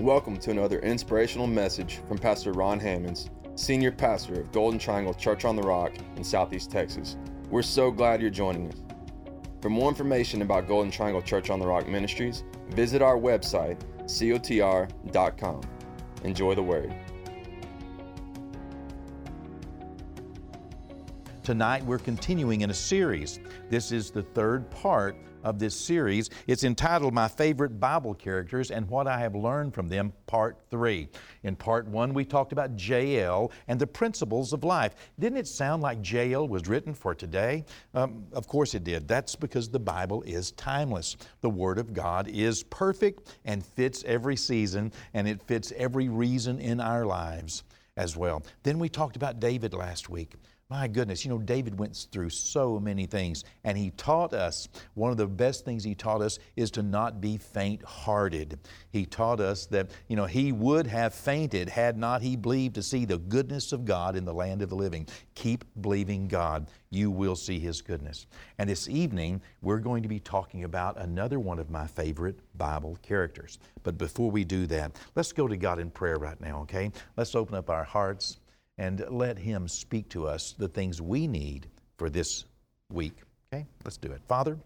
Welcome to another inspirational message from Pastor Ron Hammonds, Senior Pastor of Golden Triangle Church on the Rock in Southeast Texas. We're so glad you're joining us. For more information about Golden Triangle Church on the Rock Ministries, visit our website, cotr.com. Enjoy the word. Tonight we're continuing in a series. This is the third part of this series. It's entitled My Favorite Bible Characters and What I Have Learned from Them, Part 3. In Part 1, we talked about Jael and the principles of life. Didn't it sound like Jael was written for today? Um, of course it did. That's because the Bible is timeless. The Word of God is perfect and fits every season and it fits every reason in our lives as well. Then we talked about David last week. My goodness, you know, David went through so many things, and he taught us one of the best things he taught us is to not be faint hearted. He taught us that, you know, he would have fainted had not he believed to see the goodness of God in the land of the living. Keep believing God, you will see his goodness. And this evening, we're going to be talking about another one of my favorite Bible characters. But before we do that, let's go to God in prayer right now, okay? Let's open up our hearts and let Him speak to us the things we need for this week. Okay, let's do it. Father,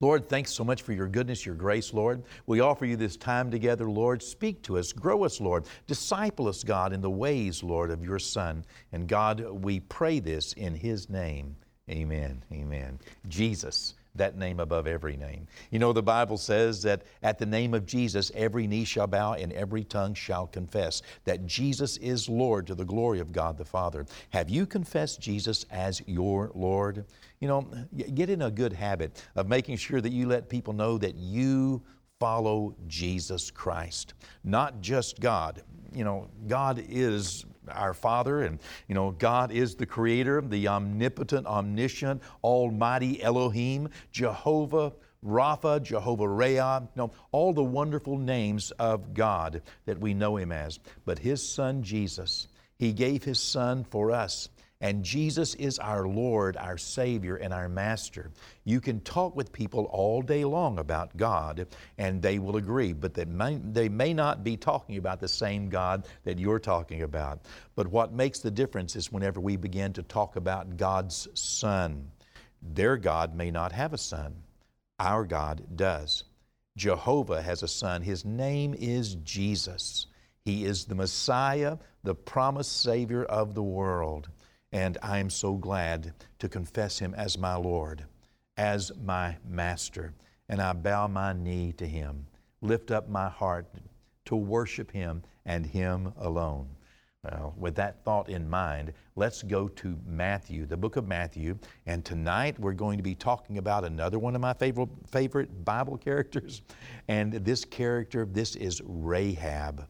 Lord, thanks so much for your goodness, your grace, Lord. We offer you this time together, Lord. Speak to us, grow us, Lord. Disciple us, God, in the ways, Lord, of your Son. And God, we pray this in His name. Amen. Amen. Jesus that name above every name. You know, the Bible says that at the name of Jesus, every knee shall bow and every tongue shall confess that Jesus is Lord to the glory of God the Father. Have you confessed Jesus as your Lord? You know, get in a good habit of making sure that you let people know that you follow Jesus Christ, not just God. You know, God is our Father, and you know, God is the Creator, the omnipotent, omniscient, almighty Elohim, Jehovah. Rapha, Jehovah Reah, you know, all the wonderful names of God that we know Him as. But His Son Jesus, He gave His Son for us. And Jesus is our Lord, our Savior, and our Master. You can talk with people all day long about God, and they will agree, but they may, they may not be talking about the same God that you're talking about. But what makes the difference is whenever we begin to talk about God's Son. Their God may not have a son, our God does. Jehovah has a son. His name is Jesus. He is the Messiah, the promised Savior of the world. And I am so glad to confess Him as my Lord, as my Master. And I bow my knee to Him, lift up my heart to worship Him and Him alone. Well, with that thought in mind, let's go to Matthew, the book of Matthew. And tonight we're going to be talking about another one of my favorite, favorite Bible characters. And this character, this is Rahab.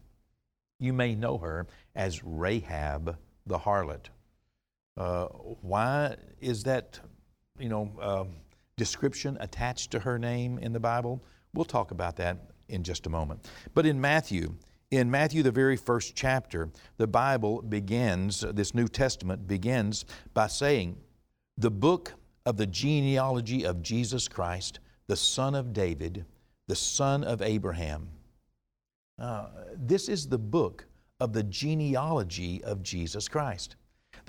You may know her as Rahab the harlot. Uh, why is that, you know, uh, description attached to her name in the Bible? We'll talk about that in just a moment. But in Matthew, in Matthew, the very first chapter, the Bible begins, this New Testament begins by saying, the book of the genealogy of Jesus Christ, the son of David, the son of Abraham. Uh, this is the book of the genealogy of Jesus Christ.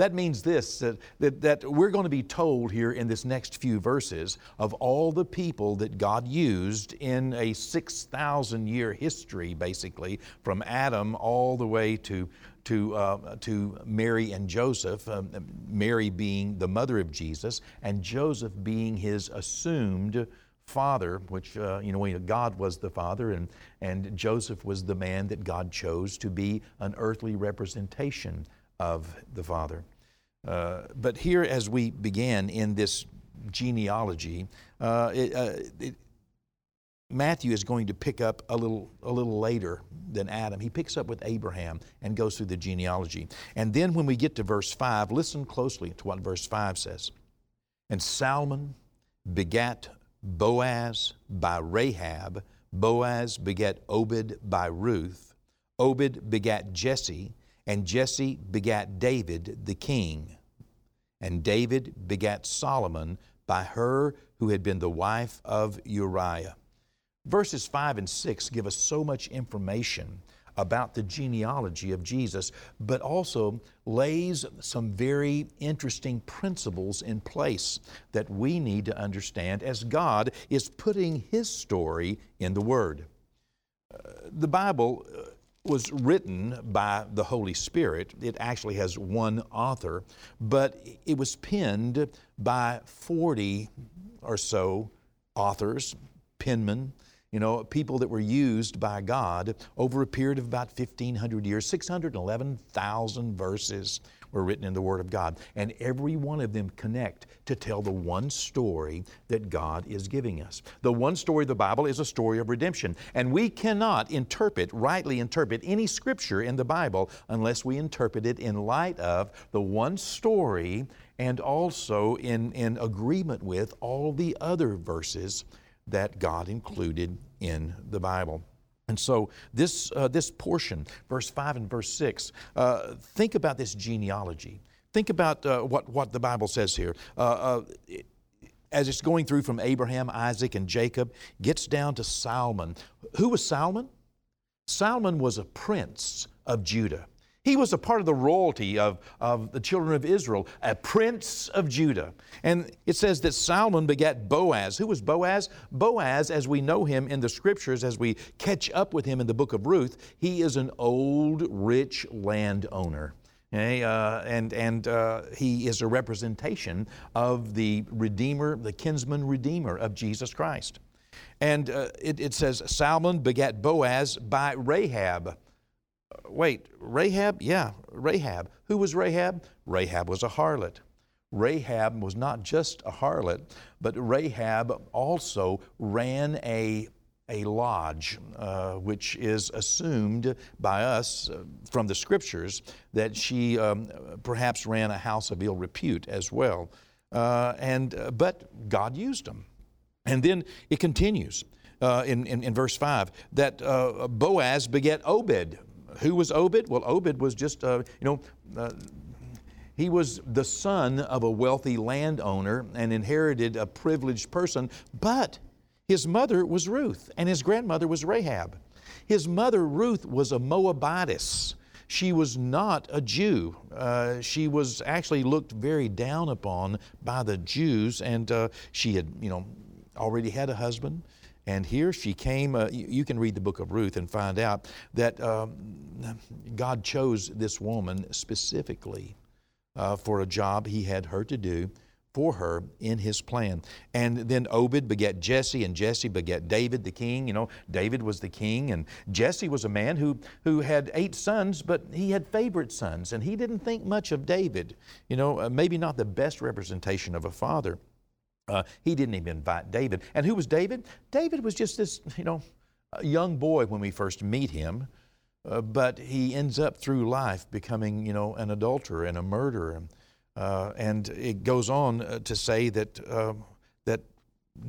That means this that, that, that, we're going to be told here in this next few verses of all the people that God used in a 6,000 year history, basically, from Adam all the way to, to, uh, to Mary and Joseph, um, Mary being the mother of Jesus, and Joseph being his assumed father, which, uh, you know, God was the father, and, and Joseph was the man that God chose to be an earthly representation of the Father. Uh, but here, as we began in this genealogy, uh, it, uh, it, Matthew is going to pick up a little, a little later than Adam. He picks up with Abraham and goes through the genealogy. And then when we get to verse 5, listen closely to what verse 5 says. And Salmon begat Boaz by Rahab. Boaz begat Obed by Ruth. Obed begat Jesse. And Jesse begat David the king. And David begat Solomon by her who had been the wife of Uriah. Verses 5 and 6 give us so much information about the genealogy of Jesus, but also lays some very interesting principles in place that we need to understand as God is putting His story in the Word. Uh, the Bible uh, was written by the Holy Spirit. It actually has one author, but it was penned by 40 or so authors, penmen, you know, people that were used by God over a period of about 1,500 years. 611,000 verses were written in the Word of God, and every one of them connect to tell the one story that God is giving us. The one story of the Bible is a story of redemption, and we cannot interpret, rightly interpret any scripture in the Bible unless we interpret it in light of the one story and also in, in agreement with all the other verses that God included in the Bible. And so, this, uh, this portion, verse 5 and verse 6, uh, think about this genealogy. Think about uh, what, what the Bible says here. Uh, uh, as it's going through from Abraham, Isaac, and Jacob, gets down to Salmon. Who was Salmon? Salmon was a prince of Judah. He was a part of the royalty of, of the children of Israel, a prince of Judah. And it says that Salmon begat Boaz. Who was Boaz? Boaz, as we know him in the scriptures, as we catch up with him in the book of Ruth, he is an old, rich landowner. Okay, uh, and and uh, he is a representation of the Redeemer, the kinsman Redeemer of Jesus Christ. And uh, it, it says, Salmon begat Boaz by Rahab wait, Rahab? Yeah, Rahab. Who was Rahab? Rahab was a harlot. Rahab was not just a harlot, but Rahab also ran a, a lodge, uh, which is assumed by us uh, from the scriptures that she um, perhaps ran a house of ill repute as well. Uh, and, uh, but God used them. And then it continues. Uh, in, in, in, verse 5 that uh, Boaz begat Obed. Who was Obed? Well, Obed was just, uh, you know, uh, he was the son of a wealthy landowner and inherited a privileged person, but his mother was Ruth and his grandmother was Rahab. His mother, Ruth, was a Moabitess. She was not a Jew. Uh, she was actually looked very down upon by the Jews, and uh, she had, you know, already had a husband. And here she came, uh, you, you, can read the book of Ruth and find out that um, God chose this woman specifically uh, for a job he had her to do for her in his plan. And then Obed begat Jesse, and Jesse begat David the king. You know, David was the king, and Jesse was a man who, who had eight sons, but he had favorite sons, and he didn't think much of David. You know, uh, maybe not the best representation of a father. Uh, he didn't even invite David. And who was David? David was just this, you know, young boy when we first meet him, uh, but he ends up through life becoming, you know, an adulterer and a murderer. Uh, and it goes on uh, to say that, um, that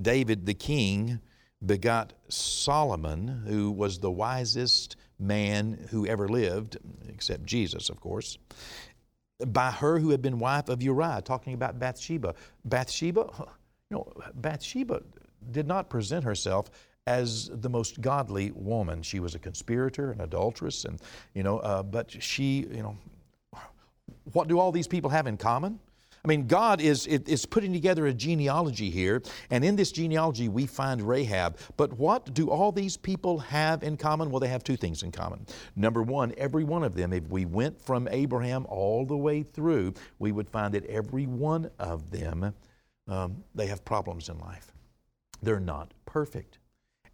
David the king begot Solomon, who was the wisest man who ever lived, except Jesus, of course by her who had been wife of Uriah, talking about Bathsheba. Bathsheba, you know, Bathsheba did not present herself as the most godly woman. She was a conspirator, an adulteress, and you know, uh, but she, you know, what do all these people have in common? I mean, God is, is putting together a genealogy here, and in this genealogy we find Rahab. But what do all these people have in common? Well, they have two things in common. Number one, every one of them, if we went from Abraham all the way through, we would find that every one of them um, they have problems in life. They're not perfect.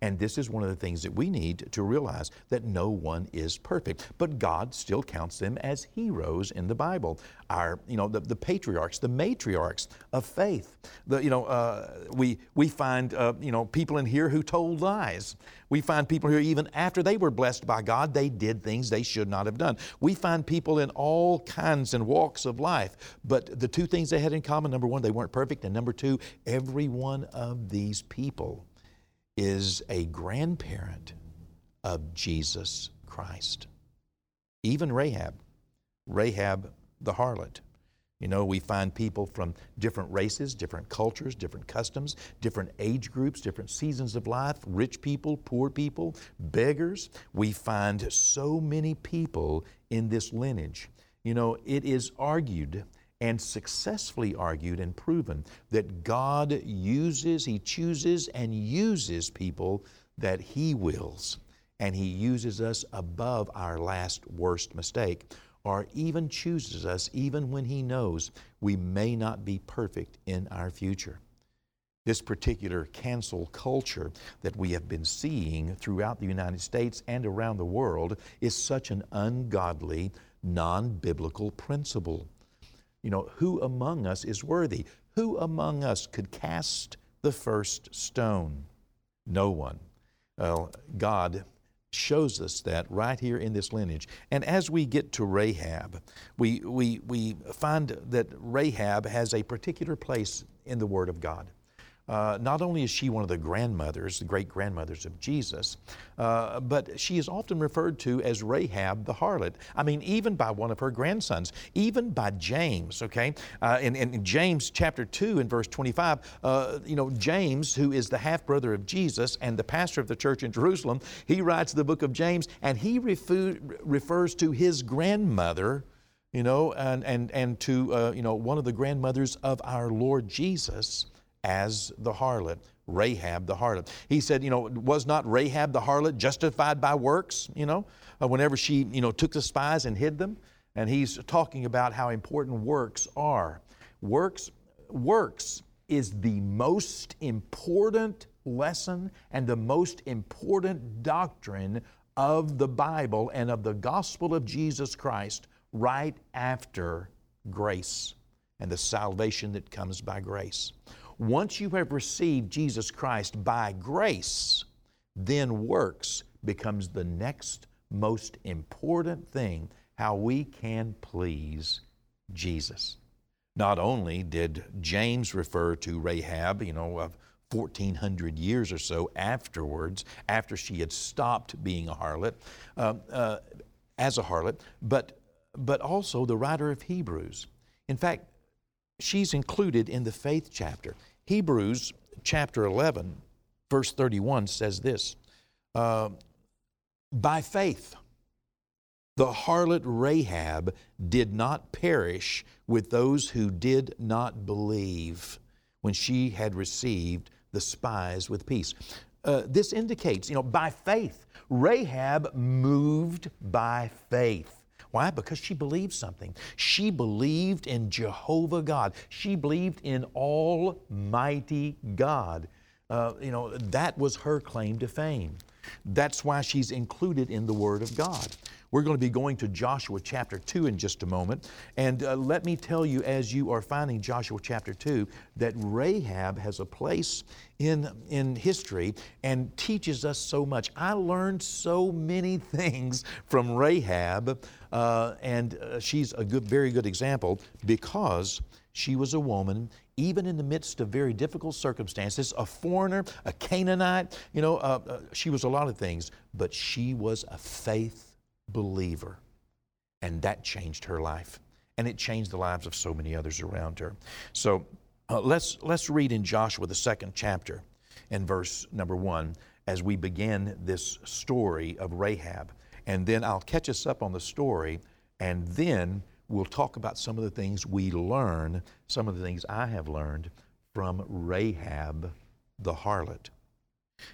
And this is one of the things that we need to realize that no one is perfect. But God still counts them as heroes in the Bible. Our, you know, the, the patriarchs, the matriarchs of faith. The, you know, uh, we, we find, uh, you know, people in here who told lies. We find people here, even after they were blessed by God, they did things they should not have done. We find people in all kinds and walks of life. But the two things they had in common number one, they weren't perfect. And number two, every one of these people is a grandparent of Jesus Christ. Even Rahab, Rahab the harlot, You know, we find people from different races, different cultures, different customs, different age groups, different seasons of life, rich people, poor people, beggars. We find so many people in this lineage. You know, it is argued and successfully argued and proven that God uses, He chooses and uses people that He wills. And He uses us above our last worst mistake or even chooses us even when He knows we may not be perfect in our future. This particular cancel culture that we have been seeing throughout the United States and around the world is such an ungodly, non biblical principle. You know, who among us is worthy? Who among us could cast the first stone? No one. Well, God shows us that right here in this lineage. And as we get to Rahab, we, we, we find that Rahab has a particular place in the Word of God. Uh, not only is she one of the grandmothers, the great grandmothers of Jesus, uh, but she is often referred to as Rahab the harlot. I mean, even by one of her grandsons, even by James, okay? Uh, in, in, James chapter 2 and verse 25, uh, you know, James, who is the half brother of Jesus and the pastor of the church in Jerusalem, he writes the book of James and he refu- refers to his grandmother you know, and, and, and to, uh, you know, one of the grandmothers of our Lord Jesus as the harlot, Rahab the harlot. He said, you know, was not Rahab the harlot justified by works, you know, uh, whenever she, you know, took the spies and hid them? And he's talking about how important works are. Works, works is the most important lesson and the most important doctrine of the Bible and of the gospel of Jesus Christ right after grace and the salvation that comes by grace. Once you have received Jesus Christ by grace, then works becomes the next most important thing how we can please Jesus. Not only did James refer to Rahab, you know, of 1400 years or so afterwards, after she had stopped being a harlot, uh, uh, as a harlot, but, but also the writer of Hebrews. In fact, she's included in the faith chapter. Hebrews chapter 11, verse 31 says this uh, By faith, the harlot Rahab did not perish with those who did not believe when she had received the spies with peace. Uh, this indicates, you know, by faith, Rahab moved by faith. Why? Because she believed something. She believed in Jehovah God. She believed in Almighty God. Uh, you know, that was her claim to fame. That's why she's included in the Word of God. We're going to be going to Joshua chapter 2 in just a moment. And uh, let me tell you, as you are finding Joshua chapter 2, that Rahab has a place in, in history and teaches us so much. I learned so many things from Rahab, uh, and uh, she's a good, very good example because she was a woman even in the midst of very difficult circumstances, a foreigner, a Canaanite, you know, uh, uh, she was a lot of things, but she was a faith believer. And that changed her life. And it changed the lives of so many others around her. So uh, let's, let's read in Joshua, the second chapter, and verse number one, as we begin this story of Rahab. And then I'll catch us up on the story, and then we'll talk about some of the things we learn, some of the things I have learned from Rahab the harlot.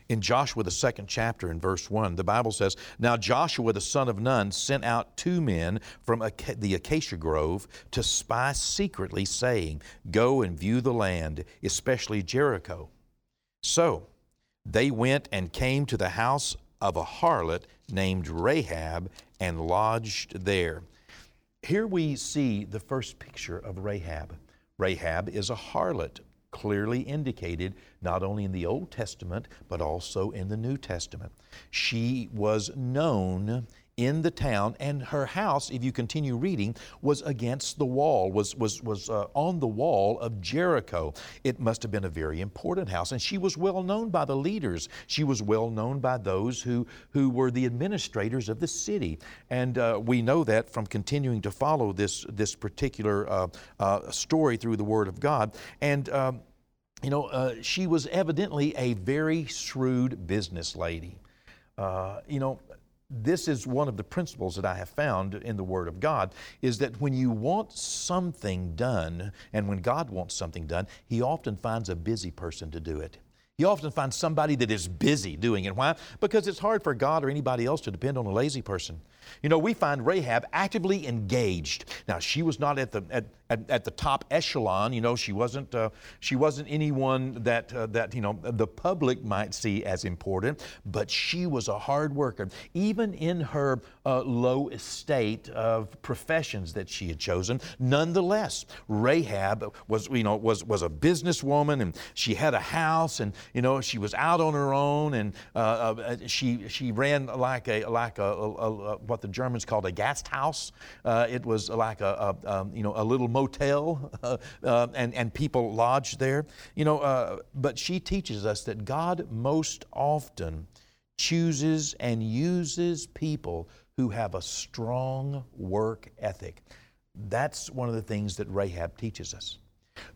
In Joshua, the second chapter, in verse 1, the Bible says, Now Joshua the son of Nun sent out two men from the acacia grove to spy secretly, saying, Go and view the land, especially Jericho. So they went and came to the house of a harlot named Rahab and lodged there. Here we see the first picture of Rahab. Rahab is a harlot clearly indicated not only in the Old Testament but also in the New Testament. She was known in the town, and her house, if you continue reading, was against the wall, was, was, was uh, on the wall of Jericho. It must have been a very important house, and she was well known by the leaders. She was well known by those who, who were the administrators of the city. And uh, we know that from continuing to follow this, this particular uh, uh story through the Word of God. And um, you know, uh, she was evidently a very shrewd business lady. Uh, you know, this is one of the principles that I have found in the Word of God is that when you want something done, and when God wants something done, He often finds a busy person to do it. You often find somebody that is busy doing it. Why? Because it's hard for God or anybody else to depend on a lazy person. You know, we find Rahab actively engaged. Now, she was not at the, at, at, at the top echelon. You know, she wasn't, uh, she wasn't anyone that, uh, that, you know, the public might see as important, but she was a hard worker. Even in her uh, low estate of professions that she had chosen, nonetheless, Rahab was, you know, was, was a businesswoman and she had a house and, you know, she was out on her own and uh, uh, she, she ran like a, like a, a, a what the Germans called a Gasthaus. Uh, it was like a, a, um, you know, a little motel, uh, uh, and, and people lodged there. You know, uh, but she teaches us that God most often chooses and uses people who have a strong work ethic. That's one of the things that Rahab teaches us.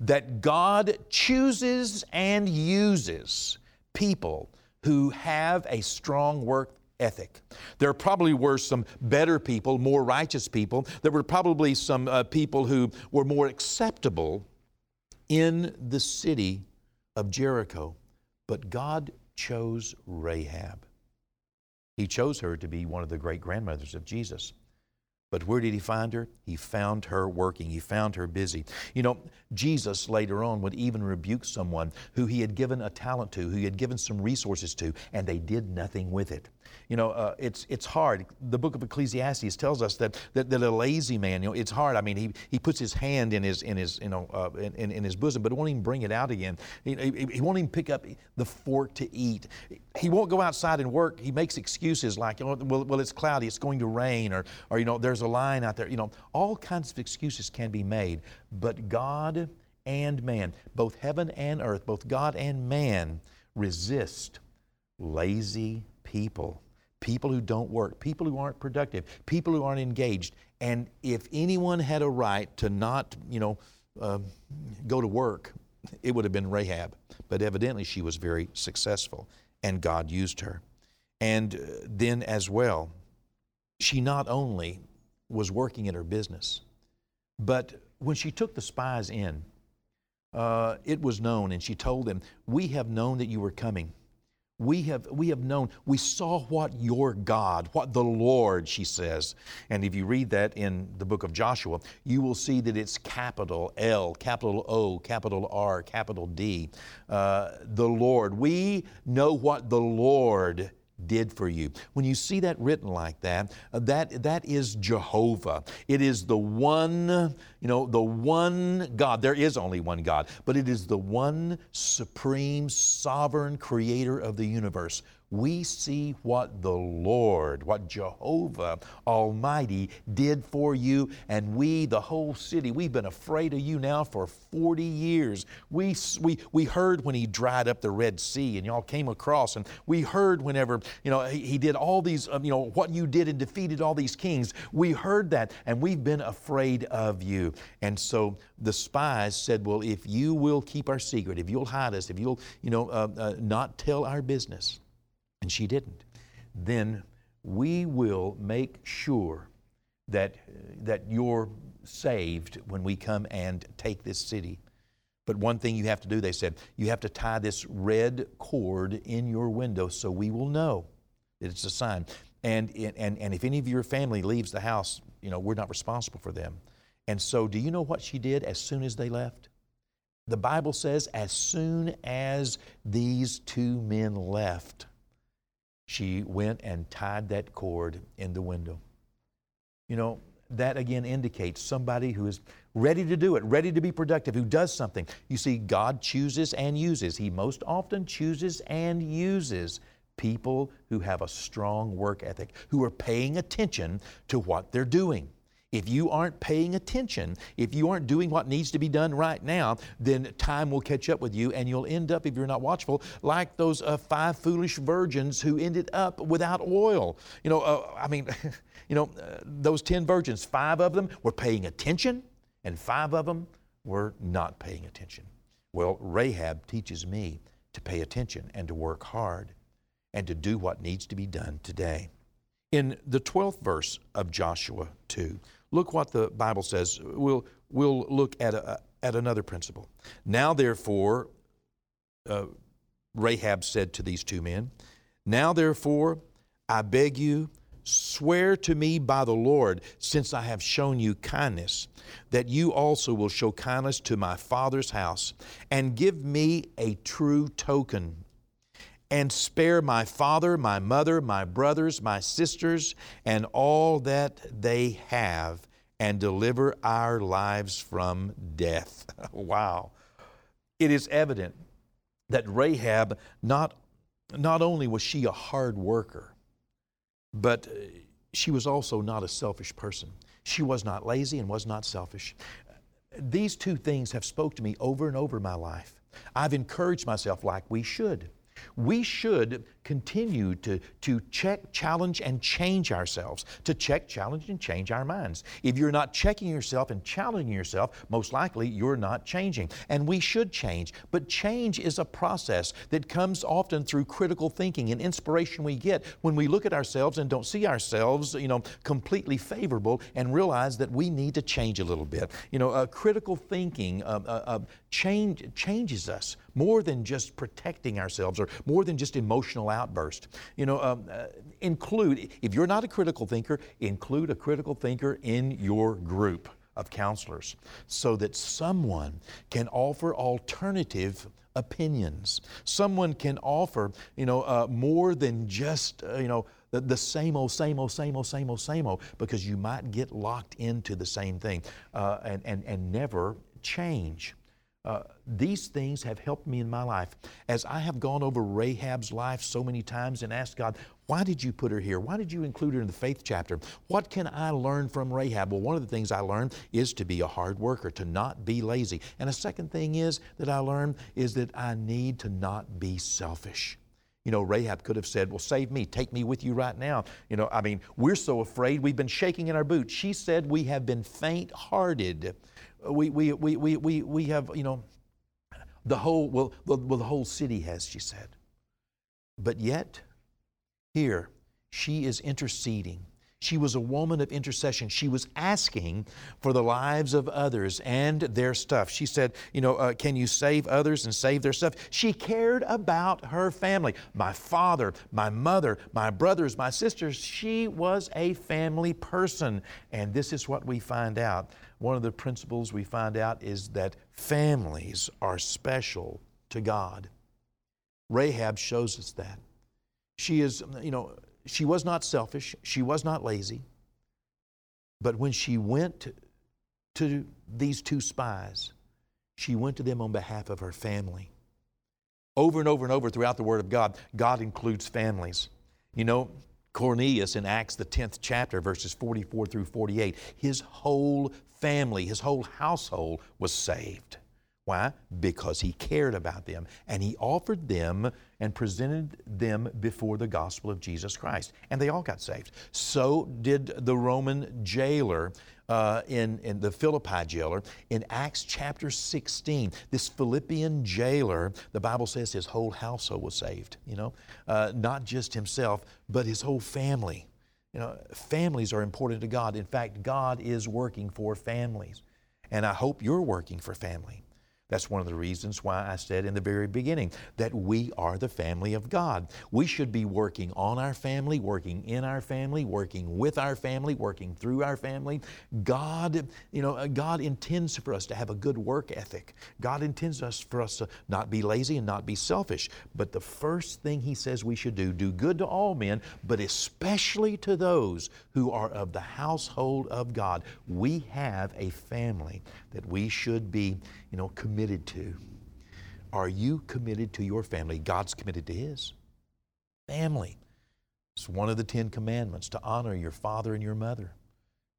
That God chooses and uses people who have a strong work ethic. There probably were some better people, more righteous people. There were probably some uh, people who were more acceptable in the city of Jericho. But God chose Rahab. He chose her to be one of the great grandmothers of Jesus. But where did he find her? He found her working. He found her busy. You know, Jesus later on would even rebuke someone who he had given a talent to, who he had given some resources to, and they did nothing with it. You know, uh, it's, it's hard. The book of Ecclesiastes tells us that, that, that, a lazy man, you know, it's hard. I mean, he, he puts his hand in his, in his, you know, uh, in, in his bosom, but won't even bring it out again. He, he, he, won't even pick up the fork to eat. He won't go outside and work. He makes excuses like, oh, well, well, it's cloudy, it's going to rain, or, or, you know, there's a line out there. You know, all kinds of excuses can be made, but God and man, both heaven and earth, both God and man, resist lazy people people who don't work, people who aren't productive, people who aren't engaged. And if anyone had a right to not, you know, uh, go to work, it would have been Rahab. But evidently she was very successful, and God used her. And uh, then, as well, she not only was working in her business, but when she took the spies in, uh, it was known, and she told them, We have known that you were coming we have, we have known, we saw what your God, what the Lord, she says. And if you read that in the book of Joshua, you will see that it's capital L, capital O, capital R, capital D. Uh, the Lord. We know what the Lord did for you. When you see that written like that, uh, that, that is Jehovah. It is the one, you know, the one God. There is only one God, but it is the one supreme, sovereign creator of the universe we see what the Lord, what Jehovah Almighty did for you, and we, the whole city, we've been afraid of you now for 40 years. We, we, we heard when He dried up the Red Sea and y'all came across, and we heard whenever, you know, He, he did all these, um, you know, what you did and defeated all these kings. We heard that, and we've been afraid of you. And so the spies said, Well, if you will keep our secret, if you'll hide us, if you'll, you know, uh, uh, not tell our business, and she didn't, then we will make sure that, that you're saved when we come and take this city. But one thing you have to do, they said, you have to tie this red cord in your window so we will know that it's a sign. And, and, and if any of your family leaves the house, you know, we're not responsible for them. And so, do you know what she did as soon as they left? The Bible says, as soon as these two men left, she went and tied that cord in the window. You know, that again indicates somebody who is ready to do it, ready to be productive, who does something. You see, God chooses and uses. He most often chooses and uses people who have a strong work ethic, who are paying attention to what they're doing. If you aren't paying attention, if you aren't doing what needs to be done right now, then time will catch up with you and you'll end up, if you're not watchful, like those uh, five foolish virgins who ended up without oil. You know, uh, I mean, you know, uh, those 10 virgins, five of them were paying attention and five of them were not paying attention. Well, Rahab teaches me to pay attention and to work hard and to do what needs to be done today. In the 12th verse of Joshua 2, Look what the Bible says. We'll, we'll look at, a, at another principle. Now, therefore, uh, Rahab said to these two men, Now, therefore, I beg you, swear to me by the Lord, since I have shown you kindness, that you also will show kindness to my father's house, and give me a true token and spare my father, my mother, my brothers, my sisters, and all that they have, and deliver our lives from death. wow. It is evident that Rahab, not, not only was she a hard worker, but uh, she was also not a selfish person. She was not lazy and was not selfish. These two things have spoke to me over and over in my life. I've encouraged myself like we should. We should continue to, to check, challenge, and change ourselves, to check, challenge, and change our minds. If you're not checking yourself and challenging yourself, most likely you're not changing. And we should change. But change is a process that comes often through critical thinking and inspiration we get when we look at ourselves and don't see ourselves, you know, completely favorable and realize that we need to change a little bit. You know, uh, critical thinking uh, uh, uh change, changes us more than just protecting ourselves or more than just emotional outburst. You know, um, uh, include, if you're not a critical thinker, include a critical thinker in your group of counselors so that someone can offer alternative opinions. Someone can offer, you know, uh, more than just, uh, you know, the, the, same old, same old, same old, same old, same old, because you might get locked into the same thing uh, and, and, and never change. Uh, these things have helped me in my life. As I have gone over Rahab's life so many times and asked God, why did you put her here? Why did you include her in the faith chapter? What can I learn from Rahab? Well, one of the things I learned is to be a hard worker, to not be lazy. And a second thing is that I learned is that I need to not be selfish. You know, Rahab could have said, Well, save me, take me with you right now. You know, I mean, we're so afraid, we've been shaking in our boots. She said, We have been faint hearted we, we, we, we, we, we have, you know, the whole, well, well, the whole city has, she said. But yet, here, she is interceding. She was a woman of intercession. She was asking for the lives of others and their stuff. She said, You know, uh, can you save others and save their stuff? She cared about her family. My father, my mother, my brothers, my sisters. She was a family person. And this is what we find out one of the principles we find out is that families are special to God. Rahab shows us that. She is, you know, she was not selfish, she was not lazy, but when she went to these two spies, she went to them on behalf of her family. Over and over and over throughout the Word of God, God includes families. You know, Cornelius in Acts, the 10th chapter, verses 44 through 48, his whole family, his whole household was saved. Why? Because he cared about them and he offered them and presented them before the gospel of Jesus Christ. And they all got saved. So did the Roman jailer uh, in, in the Philippi jailer in Acts chapter 16. This Philippian jailer, the Bible says his whole household was saved, you know, uh, not just himself, but his whole family. You know, families are important to God. In fact, God is working for families. And I hope you're working for family. That's one of the reasons why I said in the very beginning that we are the family of God. We should be working on our family, working in our family, working with our family, working through our family. God, you know, uh, God intends for us to have a good work ethic. God intends us for us to not be lazy and not be selfish. But the first thing He says we should do, do good to all men, but especially to those who are of the household of God. We have a family that we should be, you know, committed to. Are you committed to your family? God's committed to His. Family. It's one of the Ten Commandments to honor your father and your mother.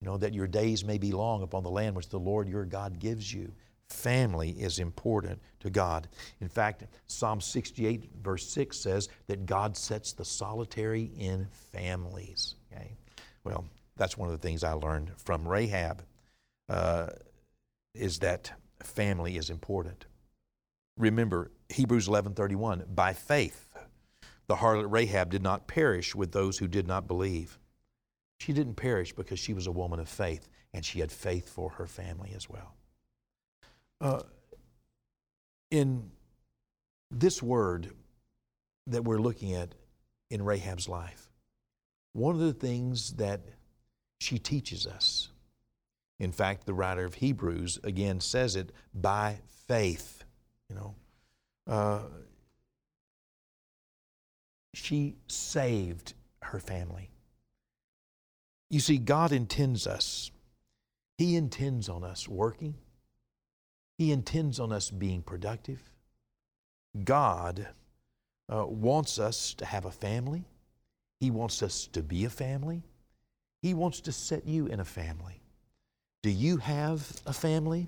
You know, that your days may be long upon the land which the Lord your God gives you. Family is important to God. In fact, Psalm 68, verse 6 says that God sets the solitary in families. Okay? Well, that's one of the things I learned from Rahab, uh, is that family is important. Remember, Hebrews 11:31, by faith, the harlot Rahab did not perish with those who did not believe. She didn't perish because she was a woman of faith, and she had faith for her family as well. Uh, in this word that we're looking at in Rahab's life, one of the things that she teaches us, in fact, the writer of Hebrews again says it by faith. You know, uh, she saved her family. You see, God intends us. He intends on us working. He intends on us being productive. God uh, wants us to have a family. He wants us to be a family. He wants to set you in a family. Do you have a family?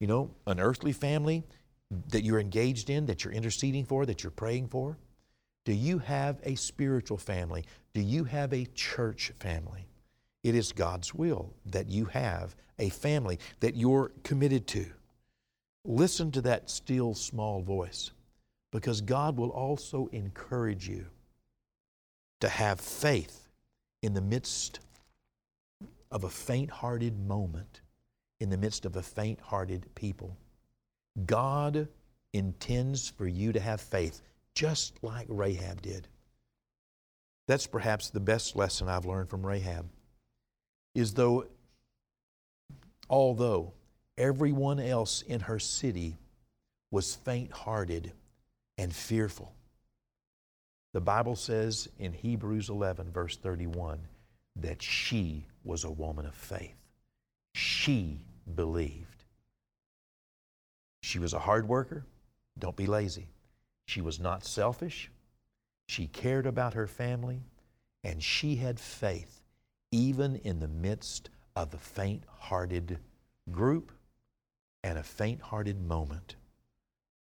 You know, an earthly family that you're engaged in, that you're interceding for, that you're praying for? Do you have a spiritual family? Do you have a church family? It is God's will that you have a family that you're committed to. Listen to that still small voice because God will also encourage you to have faith in the midst of a faint hearted moment, in the midst of a faint hearted people. God intends for you to have faith just like Rahab did. That's perhaps the best lesson I've learned from Rahab. Is though, although everyone else in her city was faint hearted and fearful, the Bible says in Hebrews 11, verse 31, that she was a woman of faith. She believed. She was a hard worker. Don't be lazy. She was not selfish. She cared about her family. And she had faith even in the midst of the faint hearted group and a faint hearted moment.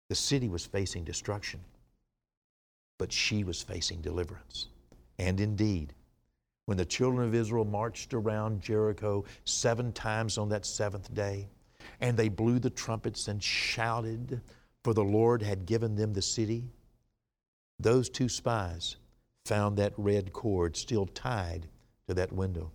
The city was facing destruction, but she was facing deliverance. And indeed, when the children of Israel marched around Jericho seven times on that seventh day, and they blew the trumpets and shouted, for the Lord had given them the city, those two spies found that red cord still tied to that window.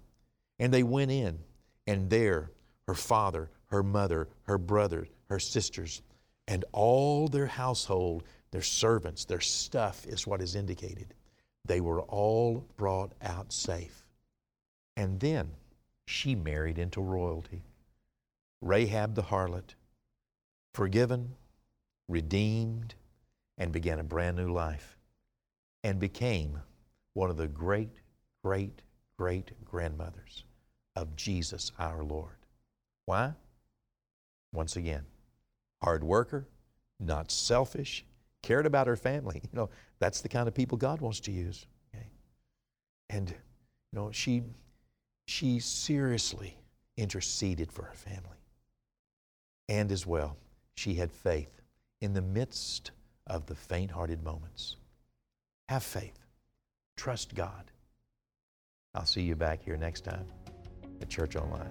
And they went in, and there her father, her mother, her brothers, her sisters, and all their household, their servants, their stuff is what is indicated. They were all brought out safe. And then she married into royalty. Rahab the harlot, forgiven, redeemed, and began a brand new life and became one of the great, great, great grandmothers of Jesus our Lord. Why? Once again, hard worker, not selfish, cared about her family. You know, that's the kind of people God wants to use. Okay? And you know, she she seriously interceded for her family. And as well, she had faith in the midst of the faint hearted moments. Have faith. Trust God. I'll see you back here next time at Church Online.